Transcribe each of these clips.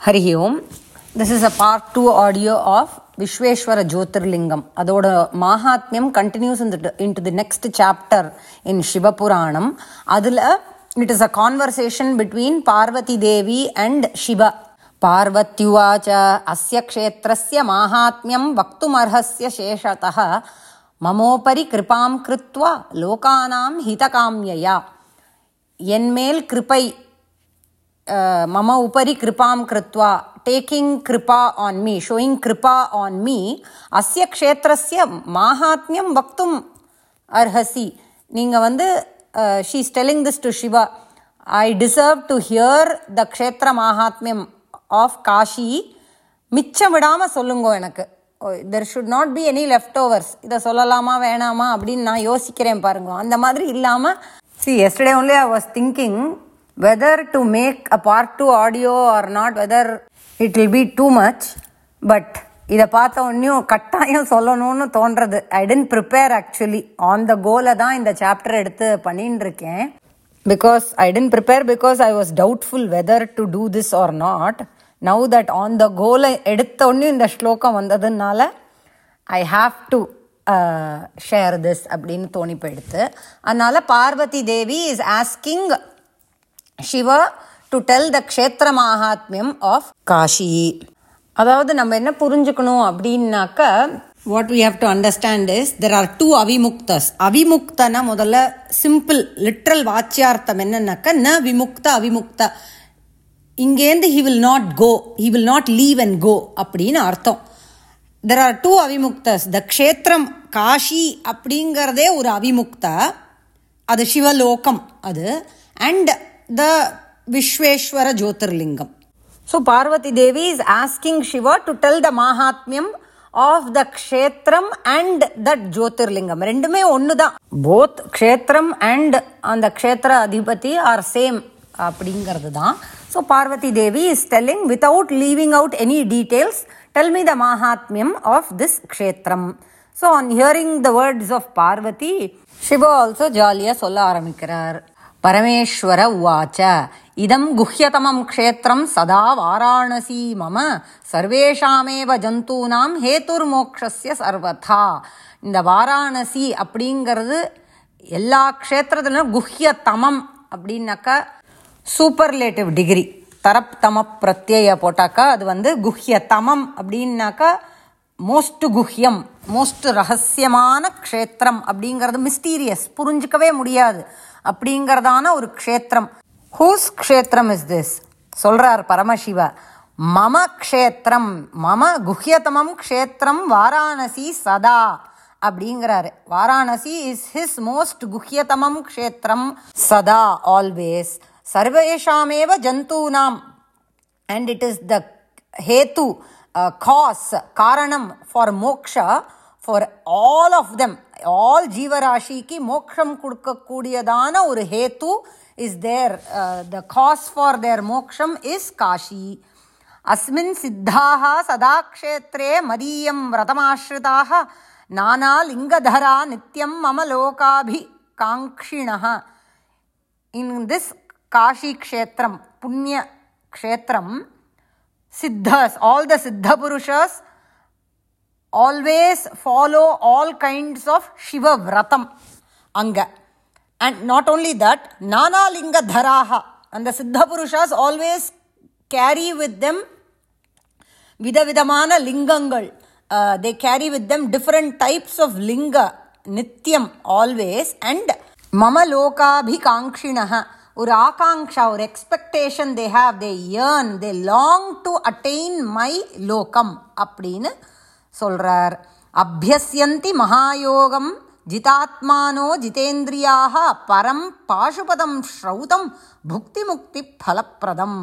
Hari Om this is a part two audio of Vishweshwara Jyotirlingam அதோட மாஹாத்மியம் continues இந்த into the next chapter in Shivapuranam அதில் it is a conversation between Parvati Devi and Shiva பார்வத்யுவாச்ச அஸ்ய க்ஷேத்திரஸ்ய மாஹாத்மியம் வக்துமர்ஹஸ்ய சேஷதः மமோபரி கிருபாம் கிருத்வா லோகானாம் ஹிதகாம்யயா என்மேல் கிருப்பை मम उपरि upari कृत्वा டேக்கிங் கிருபா ஆன் on ஷோயிங் கிருபா ஆன் on me க்ஷேத்திரஸ்ய மாஹாத்மியம் வக்தும் அர்ஹசி நீங்கள் வந்து she is telling this to Shiva I deserve to hear the க்ஷேத்திர மாஹாத்மியம் ஆஃப் காஷி மிச்சம் விடாமல் சொல்லுங்கோ எனக்கு. There should not be any left overs இதை சொல்லலாமா வேணாமா அப்படின்னு நான் யோசிக்கிறேன் பாருங்க. அந்த மாதிரி இல்லாமல் சி yesterday only I was thinking whether to make a part 2 audio or not whether it will be too much. But இதை பார்த்த உடனேயும் கட்டாயம் சொல்லணும்னு தோன்றது. I tend prepare actually on the கோலை தான் இந்த சாப்டர் எடுத்து பண்ணின்னு இருக்கேன். Because I tend prepare because I was doubtful whether to do this or not now that on the கோலை எடுத்த உடனே இந்த ஸ்லோகம் வந்ததுனால I have to share this அப்படின்னு தோணி போயிடுத்து அதனால் Parvati Devi is asking Shiva to tell the க்ஷேத்திர மகாத்மியம் ஆஃப் காஷி அதாவது நம்ம என்ன புரிஞ்சுக்கணும் அப்படின்னாக்க what we have to understand is there are two அவிமுக்தஸ் அவிமுக்தனா முதல்ல சிம்பிள் லிட்ரல் வாச்சியார்த்தம் என்னன்னாக்க ந விமுக்த அவிமுக்த. இங்கேருந்து he will not go he will not leave and go அப்படின்னு அர்த்தம். தெர் ஆர் டூ அவிமுக்தஸ் த க்ஷேத்திரம் காஷி அப்படிங்கிறதே ஒரு அவிமுக்த அது சிவலோகம் அது. And the Vishweshwara Jyotirlingam so Parvati Devi is asking Shiva to tell the Mahatmyam of the க்ஷேத்திரம் அண்ட் தட் ஜோதிர்லிங்கம் ரெண்டுமே ஒன்று தான் போத் க்ஷேத்திரம் அண்ட் அந்த க்ஷேத்திர அதிபதி ஆர் சேம் அப்படிங்கிறது தான் so Parvati Devi is telling without leaving out any details tell me the மாஹாத்மியம் of this க்ஷேத்திரம் so on hearing the words of Parvati Shiva also ஜாலியாக சொல்ல ஆரம்பிக்கிறார் பரமேஸ்வர உவாச்ச. இதம் குஹ்யதமம் க்ஷேத்திரம் சதா வாராணசி மம. சர்வேஷாமேவ ஜந்தூனாம் ஹேத்துர் மோக்ஷஸ்ய சர்வதா. இந்த வாராணசி அப்படிங்கிறது எல்லா க்ஷேத்திரத்திலும் குஹ்யதமம் அப்படின்னாக்கா சூப்பர்லேட்டிவ் டிகிரி. தரப்தம பிரத்யய போட்டாக்கா அது வந்து குஹ்யதமம் அப்படின்னாக்கா மோஸ்ட் குஹ்யம் மோஸ்ட் ரகசியமான க்ஷேத்திரம் அப்படிங்கிறது மிஸ்டீரியஸ் புரிஞ்சிக்கவே முடியாது. அப்படிங்கிறதான ஒரு க்ஷேத்திரம். ஹூஸ் க்ஷேத்திரம் இஸ் திஸ் சொல்கிறார் பரமசிவ. மம க்ஷேத்திரம் மம குஹ்யதமம் க்ஷேத்திரம் வாராணசி சதா அப்படிங்கிறாரு. வாராணசி இஸ் ஹிஸ் மோஸ்ட் குஹ்யதமம் க்ஷேத்திரம் சதா ஆல்வேஸ் சர்வேஷாமேவ ஜந்தூனாம். அண்ட் இட் இஸ் த ஹேத்து காஸ் காரணம் for moksha for all of them all ஜீவராசிக்கு மோக்ஷம் கொடுக்கக்கூடியதான ஒரு ஹேத்து is there the cause for there மோக்ஷம் இஸ் காஷி அஸ்மின் சித்தாக சதா க்ஷேத்ரே மதீயம் விரதமாஸ்ரிதாக நானாலிங்கதரா நித்யம் மம லோகாபி காங்கிண இன் திஸ் காஷி க்ஷேத்திரம் புண்ணிய க்ஷேத்திரம் சித்தஸ் ஆல் த சித்த புருஷஸ் always follow all kinds of Shiva விரதம் அங்கே அண்ட் நாட் ஓன்லி தட் நானாலிங்க தராக அந்த சித்த புருஷாஸ் ஆல்வேஸ் கேரி வித் தெம் விதவிதமான லிங்கங்கள் they carry with them different types of லிங்க நித்தியம் ஆல்வேஸ் அண்ட் மம லோகாபிகாங்ஷிணக ஒரு ஆகாங்ஷா ஒரு expectation they have they earn they long to attain my லோகம் அப்படின்னு சொல்றார். அபியசியந்தி மகாயோகம் ஜிதாத்மானோ ஜிதேந்திரியாக பரம் பாசுபதம் ஸ்ரௌதம் புக்தி முக்தி பலப்பிரதம்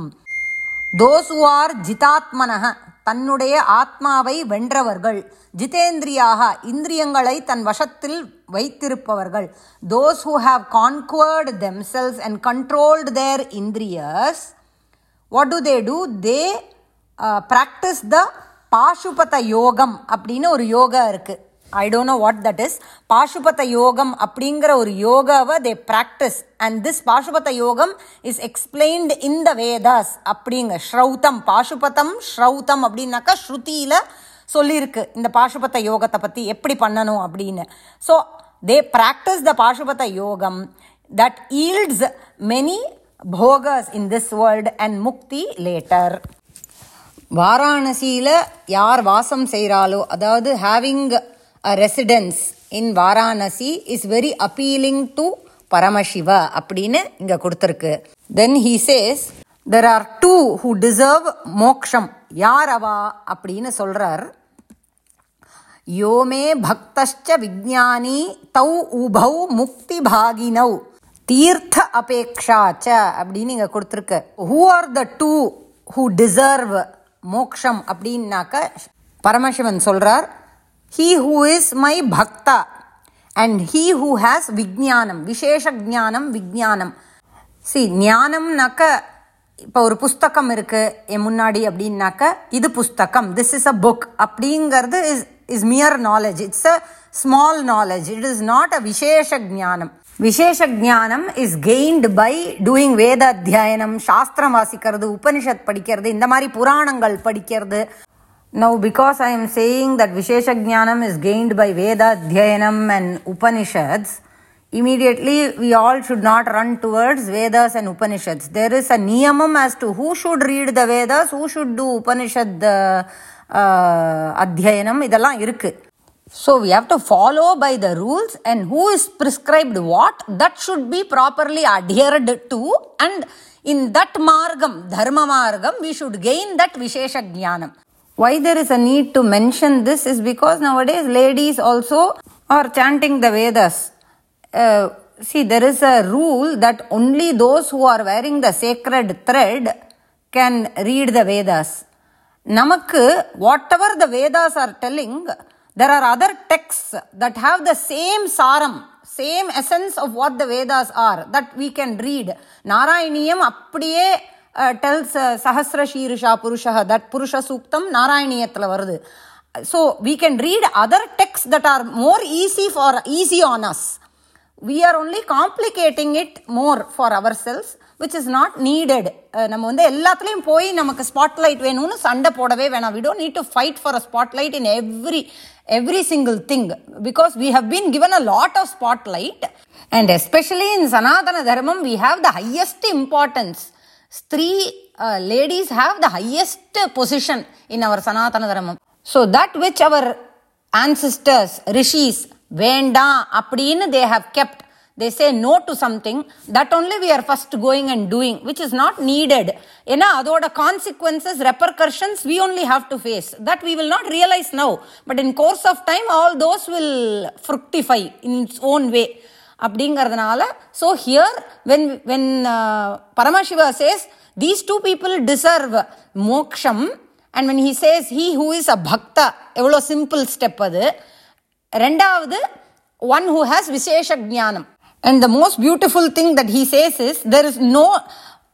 தோசுவார் ஜிதாத்மனக தன்னுடைய ஆத்மாவை வென்றவர்கள். ஜிதேந்திரியாக இந்திரியங்களை தன் வசத்தில் வைத்திருப்பவர்கள். Those who have conquered themselves and controlled their இந்திரியஸ் what do they do they practice the பாசுபத யோகம் அப்படின்னு ஒரு யோகா இருக்குது I don't know what that is பாசுபத யோகம் அப்படிங்கிற ஒரு யோகாவை தே ப்ராக்டிஸ் அண்ட் திஸ் பாசுபத யோகம் is explained in the Vedas அப்படிங்க. ஸ்ரௌதம் பாசுபதம் ஸ்ரௌதம் அப்படின்னாக்கா ஸ்ருதியில் சொல்லியிருக்கு இந்த பாசுபத யோகத்தை பற்றி எப்படி பண்ணணும் அப்படின்னு. ஸோ தே ப்ராக்டிஸ் த பாசுபத யோகம் தட் ஈல்ட்ஸ் மெனி போகஸ் இன் திஸ் வேர்ல்ட் அண்ட் முக்தி லேட்டர் வாராணசியில் யார் வாசம் செய்கிறாளோ அதாவது having a residence in Varanasi is very appealing to Paramashiva அப்படின்னு இங்கே கொடுத்துருக்கு. Then he says there are two who deserve மோக்ஷம். யார் அவா? அப்படின்னு சொல்கிறார் யோமே பக்தஷ்ட விஜானி தௌ உபௌ முக்தி பாகினௌ. தீர்த்த அபேக்ஷாச்ச அப்படின்னு இங்கே கொடுத்துருக்கு. Who are the two who deserve மோக்ஷம் அப்படின்னாக்க பரமசிவன் சொல்கிறார் ஹீ ஹூ இஸ் மை பக்தா அண்ட் ஹீ ஹூ ஹேஸ் விஜானம் விசேஷ ஜானம் விஜானம் சி ஞானம்னாக்க இப்போ ஒரு புஸ்தகம் இருக்குது என் முன்னாடி அப்படின்னாக்க இது புஸ்தகம் திஸ் இஸ் அ புக் அப்படிங்கிறது is is mere knowledge it's a small knowledge it is not a விசேஷ ஜானம் விசேஷ ஜானம் இஸ் கெயின்டு பை டூயிங் வேத அத்தியாயனம் சாஸ்திரம் வாசிக்கிறது உபனிஷத் படிக்கிறது இந்த மாதிரி புராணங்கள் படிக்கிறது no because I am saying that விசேஷ ஜானம் இஸ் கெயின்டு பை வேத அத்தியனம் and Upanishads immediately we all should not run towards Vedas and Upanishads there is a நியமம் as to who should read the Vedas who should do Upanishad அத்தியனம் இதெல்லாம் இருக்குது So we have to follow by the rules and who is prescribed what, that should be properly adhered to and in that margam, dharma margam, we should gain that Vishesha Jnanam. Why there is a need to mention this is because nowadays ladies also are chanting the Vedas. Uh, see, there is a rule that only those who are wearing the sacred thread can read the Vedas. Namakku, whatever the Vedas are telling, there are other texts that have the same saram, same essence of what the Vedas are that we can read. Narayaniyam அப்படியே டெல்ஸ் சஹசிர ஷீருஷா புருஷா that புருஷ சூக்தம் நாராயணியத்தில் வருது so we can read other text that are more easy for easy on us we are only complicating it more for ourselves which is not needed நம்ம வந்து எல்லாத்துலேயும் போய் நமக்கு spotlight வேணும்னு சண்டை போடவே வேணாம். We don't need to fight for a spotlight in every every single thing because we have been given a lot of spotlight and especially in sanatana dharmam we have the highest importance Stree uh, ladies have the highest position in our Sanatana Dharmam. So that which our ancestors, rishis, venda, appadinu they have kept, they say no to something, that only we are first going and doing, which is not needed. ஏன்னா அதோட consequences repercussions we only have to face that we will not realise now but in course of time all those will fructify in its own way அப்படிங்கிறதுனால so here when when Paramasiva says these two people deserve மோக்ஷம் and when he says he who is a பக்தா எவ்வளோ simple step அது ரெண்டாவது one who has விசேஷ ஜானம் and the most beautiful thing that he says is there is no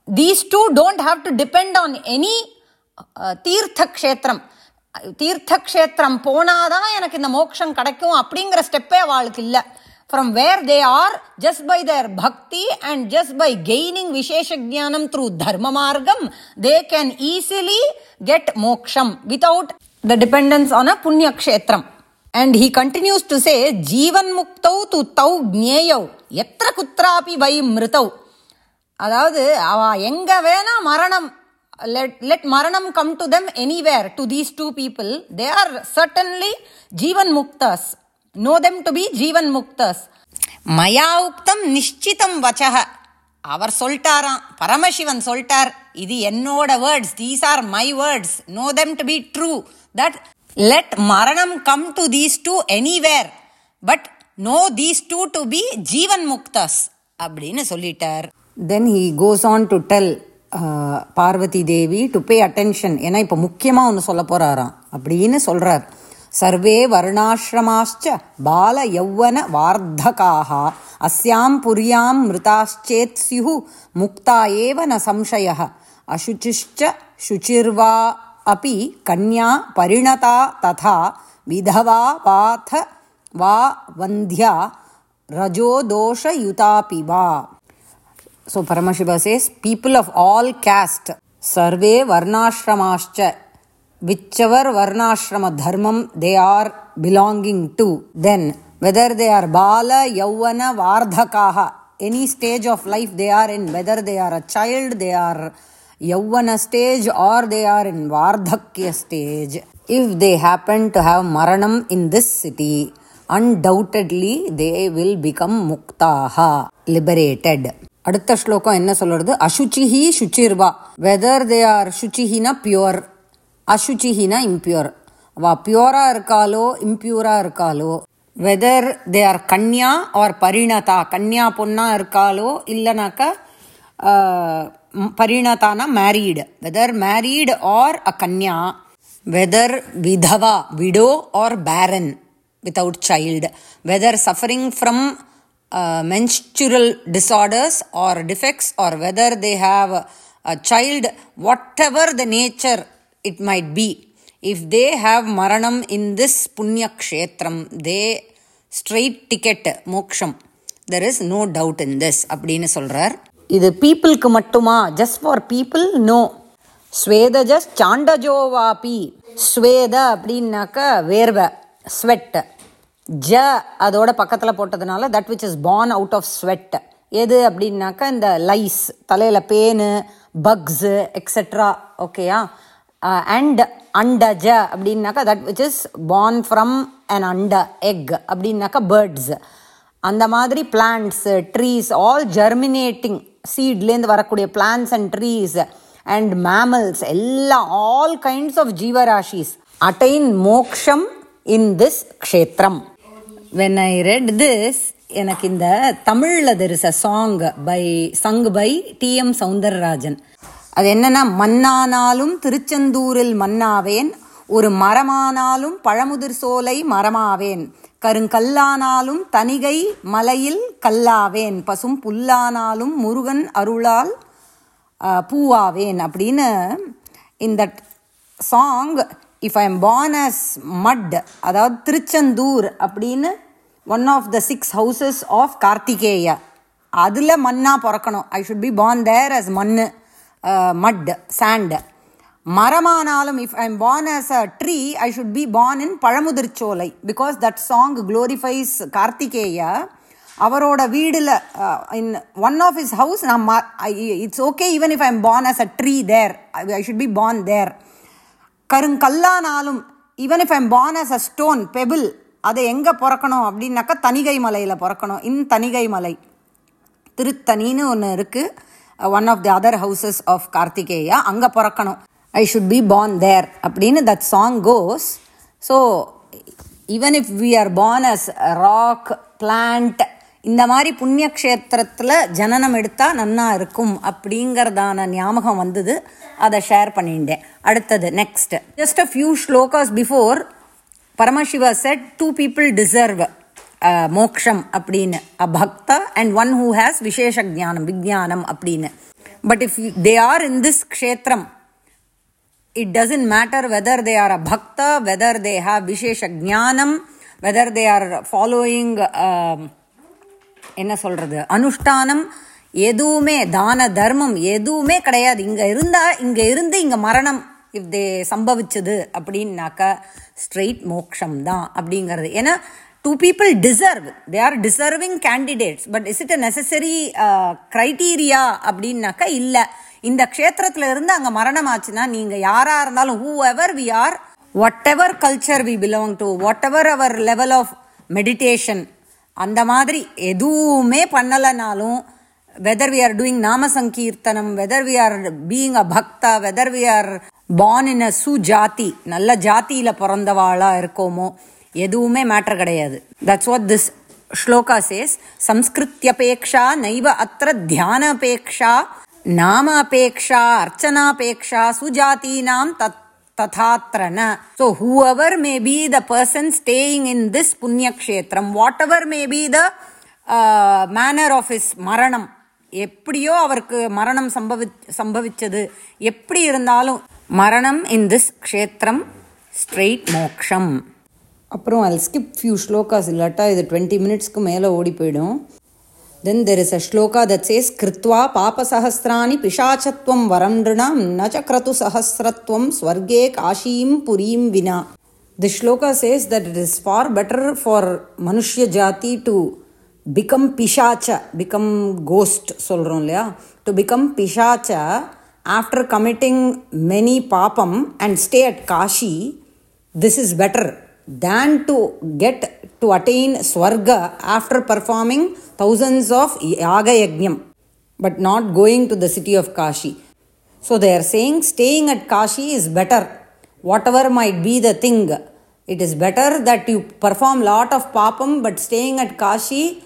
these two don't have to depend on any தீர்த்த க்ஷேத்திரம் தீர்த்த க்ஷேத்திரம் போனாதான் எனக்கு இந்த மோட்சம் கிடைக்கும் அப்படிங்கிற ஸ்டெப்பே அவளுக்கு இல்லை from where they are just by their bhakti and just by gaining vishesha jnanam through dharma margam they can easily get moksham without the dependence on a punya kshetram and he continues to say ஜீவன் முக்தௌ து தௌ ஜேயௌ எத்திர குத்ராபி வை மிருதௌ அதாவது அவ எங்கே வேணா மரணம் let let மரணம் come to them anywhere to these two people they are certainly ஜீவன் முக்தஸ் நோ தெம் டு பி ஜீவன் முக்தஸ் மயா உக்தம் நிஷ்டிதம் வச்சக அவர் சொல்லிட்டாராம் பரமசிவன் சொல்லிட்டார் இது என்னோட words these are my words know them to be true that let மரணம் come to these two anywhere but know these two to be ஜீவன் முக்தாஸ் அப்படின்னு சொல்லிட்டார். Then he goes on to tell Parvati Devi to pay attention ஏன்னா இப்போ முக்கியமாக ஒன்று சொல்ல போகிறாராம் அப்படின்னு சொல்கிறார் சர்வே வருணாசிரமாச்ச பால யௌவன வார்த்தகாக அஸ்யாம் புரியாம் மிருதாச்சேத் சியு முக்தா ஏவ ந சம்சய அசுச்சிஷ்ட சுச்சிர்வா अपि कन्या परिणता तथा विधवा पाथ वा वन्ध्या रजोदोषयुतापि वा। So Paramashiva says people of all caste सर्वे वर्णाश्रमाश्च, whichever वर्णाश्रमधर्मं they are belonging to then whether they are बाल, यौवन, वार्धकाः any stage of life they are in whether they are a child they are yauvana stage or they are in vardhakya stage, if they happen to have maranam in this city, undoubtedly they will become muktaha, liberated. அடுத்த ஸ்லோகம் என்ன சொல்றது அசுச்சிஹி சுச்சிர்வா whether they are சுச்சிஹினா pure அசுச்சிஹினா impure அவ பியூரா இருக்காளோ இம்பியூரா இருக்காளோ வெதர் தே ஆர் கன்யா ஆர் பரிணதா கன்யா பொண்ணா இருக்காளோ இல்லைனாக்கா பரிணதானா married whether married or a Kanya weather விதவா widow or barren without child whether suffering from uh, menstrual disorders or defects or whether they have a child whatever the nature it might be if they have maranam in this punya kshetram they straight ticket moksham there is no doubt in this அப்படின்னு சொல்றார் இது பீப்புளுக்கு மட்டுமா? Just for people no ஸ்வேதஜஸ் சாண்டஜோவாபி ஸ்வேத அப்படின்னாக்க வேர்வை ஸ்வெட் ஜ அதோட பக்கத்தில் போட்டதுனால that which is born out of sweat எது அப்படின்னாக்கா இந்த லைஸ் தலையில் பேனு பக்ஸு எக்ஸெட்ரா ஓகேயா அண்ட் அண்டஜ அப்படின்னாக்கா that which is born from an அண்ட எக் அப்படின்னாக்கா பேர்ட்ஸ் அந்த மாதிரி பிளான்ட்ஸு ட்ரீஸ் ஆல் ஜெர்மினேட்டிங் சீட்லேருந்து வரக்கூடிய plants and trees and mammals எல்லாம் ஆல் கைண்ட்ஸ் ஆஃப் ஜீவராஷிஸ் அட்டைன் மோக்ஷம் இன் திஸ் க்ஷேத்திரம். வென் ஐ ரெட் திஸ் எனக்கு இந்த தமிழில் there is a song by sung by T M Soundararajan அது என்னன்னா மண்ணானாலும் திருச்செந்தூரில் மண்ணாவேன் ஒரு மரமானாலும் பழமுதிர் சோலை மரமாவேன். கருங்கல்லானாலும் தனிகை மலையில் கல்லாவேன் பசும் புல்லானாலும் முருகன் அருளால் பூவாவேன் அப்படின்னு இந்த song if I am born as mud அதாவது திருச்செந்தூர் அப்படின்னு one of the six houses of Karthikeya அதில் மண்ணாக பிறக்கணும். I should be born there as மண் mud sand மரமானாலும் if I am born as a tree I should be born in Pazhamudircholai. Because that song glorifies Karthikeya. அவரோட வீடில் in one of is house நான் it's okay even if I am born as a tree there I should be born there கருங்கல்லானாலும் even if I'm born as a stone pebble அதை எங்கே பிறக்கணும் அப்படின்னாக்கா தனிகை மலையில் பிறக்கணும். இன் தனிகை மலை. திருத்தணின்னு ஒன்று இருக்குது one of the other houses of Karthikeya அங்கே பிறக்கணும். I should be born there அப்படின்னு that song goes so even if we are born as rock plant இந்த மாதிரி புண்ணிய க்ஷேத்திரத்தில் ஜனனம் எடுத்தால் நன்னா இருக்கும் அப்படிங்கிறதான ஞாபகம் வந்தது. அதை ஷேர் பண்ணிட்டேன். அடுத்தது next just a few slokas before Paramasiva said two people deserve மோக்ஷம் அப்படின்னு. அ பக்தா அண்ட் ஒன் ஹூ ஹேஸ் விசேஷ ஜானம் விஜானம் அப்படின்னு. But if they are in this க்ஷேத்திரம் it doesn't matter whether they are a bhakta, whether they have விசேஷ ஜானம் வெதர் தே ஆர் ஃபாலோயிங் என்ன சொல்கிறது அனுஷ்டானம். எதுவுமே தான தர்மம் எதுவுமே கிடையாது. இங்கே இருந்தால் இங்கே இருந்து இங்கே மரணம் இஃப் தே சம்பவிச்சது அப்படின்னாக்கா ஸ்ட்ரெயிட் மோக்ஷம் தான் அப்படிங்கிறது. ஏன்னா two people deserve they are deserving candidates but is it a necessary criteria அப்படின்னாக்கா இல்லை. இந்த க்ஷேத்திரத்தில் இருந்து அங்க மரணம் ஆச்சுன்னா நீங்க யாரா இருந்தாலும் whoever we are whatever culture we belong to whatever our level of meditation அந்த மாதிரி எதுவுமே பண்ணலைனாலும் வெதர் வி ஆர் டூயிங் நாம சங்கீர்த்தனம் whether we are being a பக்தா whether we are born in a சு ஜாதி நல்ல ஜாத்தியில பிறந்தவாளா இருக்கோமோ எதுவுமே மேட்டர் கிடையாது. That's what this shloka says சம்ஸ்கிருத்தியபேக்ஷா நைவ அத்திர தியானபேக்ஷா நாமாபேக்ஷா அர்ச்சனாபேக்ஷா சுஜாதீனாம் தத் ததாத்திரன so whoever may be the person staying in this புண்ணியக்ஷேத்திரம் whatever may be the manner of is மரணம் எப்படியோ அவருக்கு மரணம் சம்பவி சம்பவிச்சது. எப்படி இருந்தாலும் மரணம் இன் திஸ் க்ஷேத்திரம் ஸ்ட்ரெயிட் மோக்ஷம். அப்புறம் அல் ஸ்கிப் ஃபியூ ஸ்லோகாஸ் இல்லாட்டா இது டுவெண்ட்டி மினிட்ஸ்க்கு மேலே ஓடி போயிடும். Then there is a shloka that says கிருத்வா பாபசஹசிராணி பிஷாச்சத்வம் வரம் நிருணாம் ந ச கிரது சஹசிரத்வம் ஸ்வர்கே காஷீம் புரீம் வினா the shloka says that it is far better for manushya jati to become pishacha become ghost சொல்கிறோம் இல்லையா to become pishacha after committing many papam and stay at Kashi this is better. than to get to attain Swarga after performing thousands of Yaga yagnam, but not going to the city of Kashi. So they are saying staying at Kashi is better, whatever might be the thing. It is better that you perform lot of papam, but staying at Kashi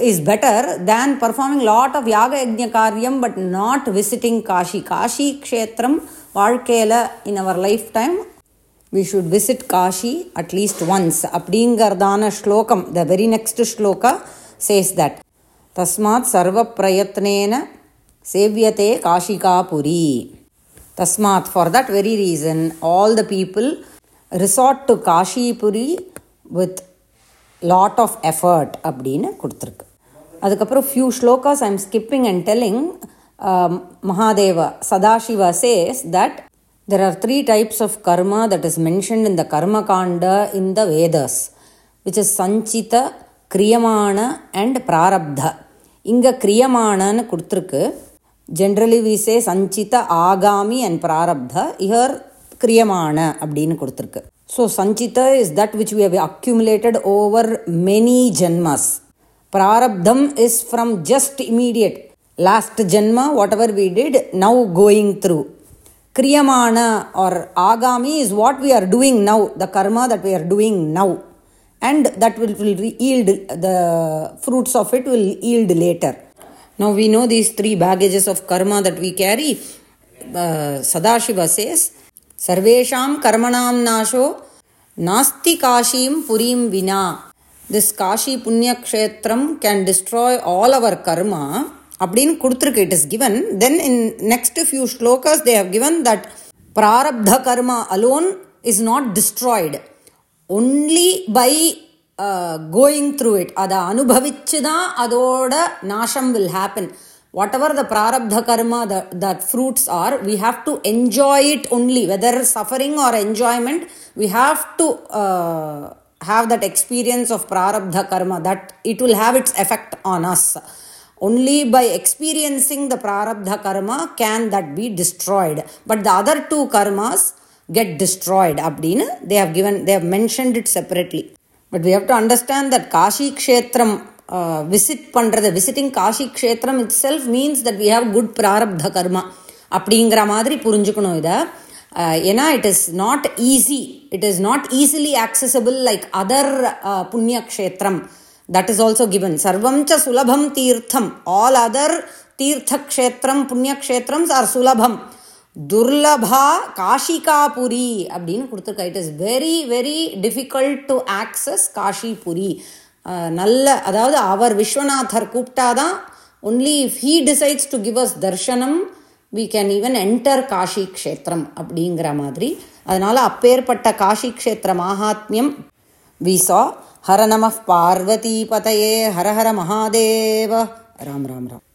is better than performing lot of Yaga Yajna Karyam, but not visiting Kashi. Kashi Kshetram, Valkela in our lifetime we should visit Kashi at least once. அப்படிங்கிறதான ஸ்லோகம் the very next shloka says that தஸ்மாத் சர்வ பிரயத்னேன சேவியத்தே காஷிகாபுரி தஸ்மாத் for that very reason all the people resort to Kashipuri with lot of effort அப்படின்னு கொடுத்துருக்கு அதுக்கப்புறம் few shlokas I'm skipping and telling Mahadeva Sadashiva says that there are three types of karma that is mentioned in the karma kanda in the vedas which is sanchita kriyamana and prarabdha. இங்க கிரியமானன்னு கொடுத்துருக்கு. Generally we say சஞ்சித ஆகாமி and பிராரப்த year கிரியமான அப்படின்னு கொடுத்துருக்கு. So sanchita is that which we have accumulated over many janmas prarabdham is from just immediate last janma whatever we did now going through kriyamana or agami is what we are doing now the karma that we are doing now and that will, will yield the fruits of it will yield later now we know these three baggages of karma that we carry uh, sadashiva says sarvesham karmanam nasho nasti kashim purim vina this kashi punya kshetram can destroy all our karma அப்படின்னு கொடுத்துருக்கு. It is given then in next few shlokas they have given that prarabdha karma alone is not destroyed only by going through it அதை அனுபவிச்சு தான் அதோட நாசம் will happen whatever the prarabdha karma that fruits are we have to enjoy it only whether suffering or enjoyment we have to have that experience of prarabdha karma that it will have its effect on us. Only by experiencing the prarabdha karma can that be destroyed but the other two karmas get destroyed abdina they have given they have mentioned it separately but we have to understand that kashi kshetram uh, visit பண்றது visiting kashi kshetram itself means that we have good prarabdha karma அப்படிங்கிற மாதிரி புரிஞ்சுக்கணும் இதை ஏன்னா it is not easy it is not easily accessible like other punya kshetram that is also given சர்வம் ச சுலபம் தீர்த்தம் all other tirthakshetram punyakshetram are sulabham துர்லபா Kashikapuri அப்படின்னு கொடுத்துருக்கா. It is very very difficult to access Kashipuri நல்ல அதாவது அவர் விஸ்வநாதர் கூப்பிட்டாதான் only if he decides to give us darshanam we can even enter Kashi kshetram அப்படிங்கிற மாதிரி. அதனால் அப்பேற்பட்ட காஷி க்ஷேத்திர மாகாத்மியம் வி சா हर नमः पार्वतीपतये हर हर महादेव। राम राम राम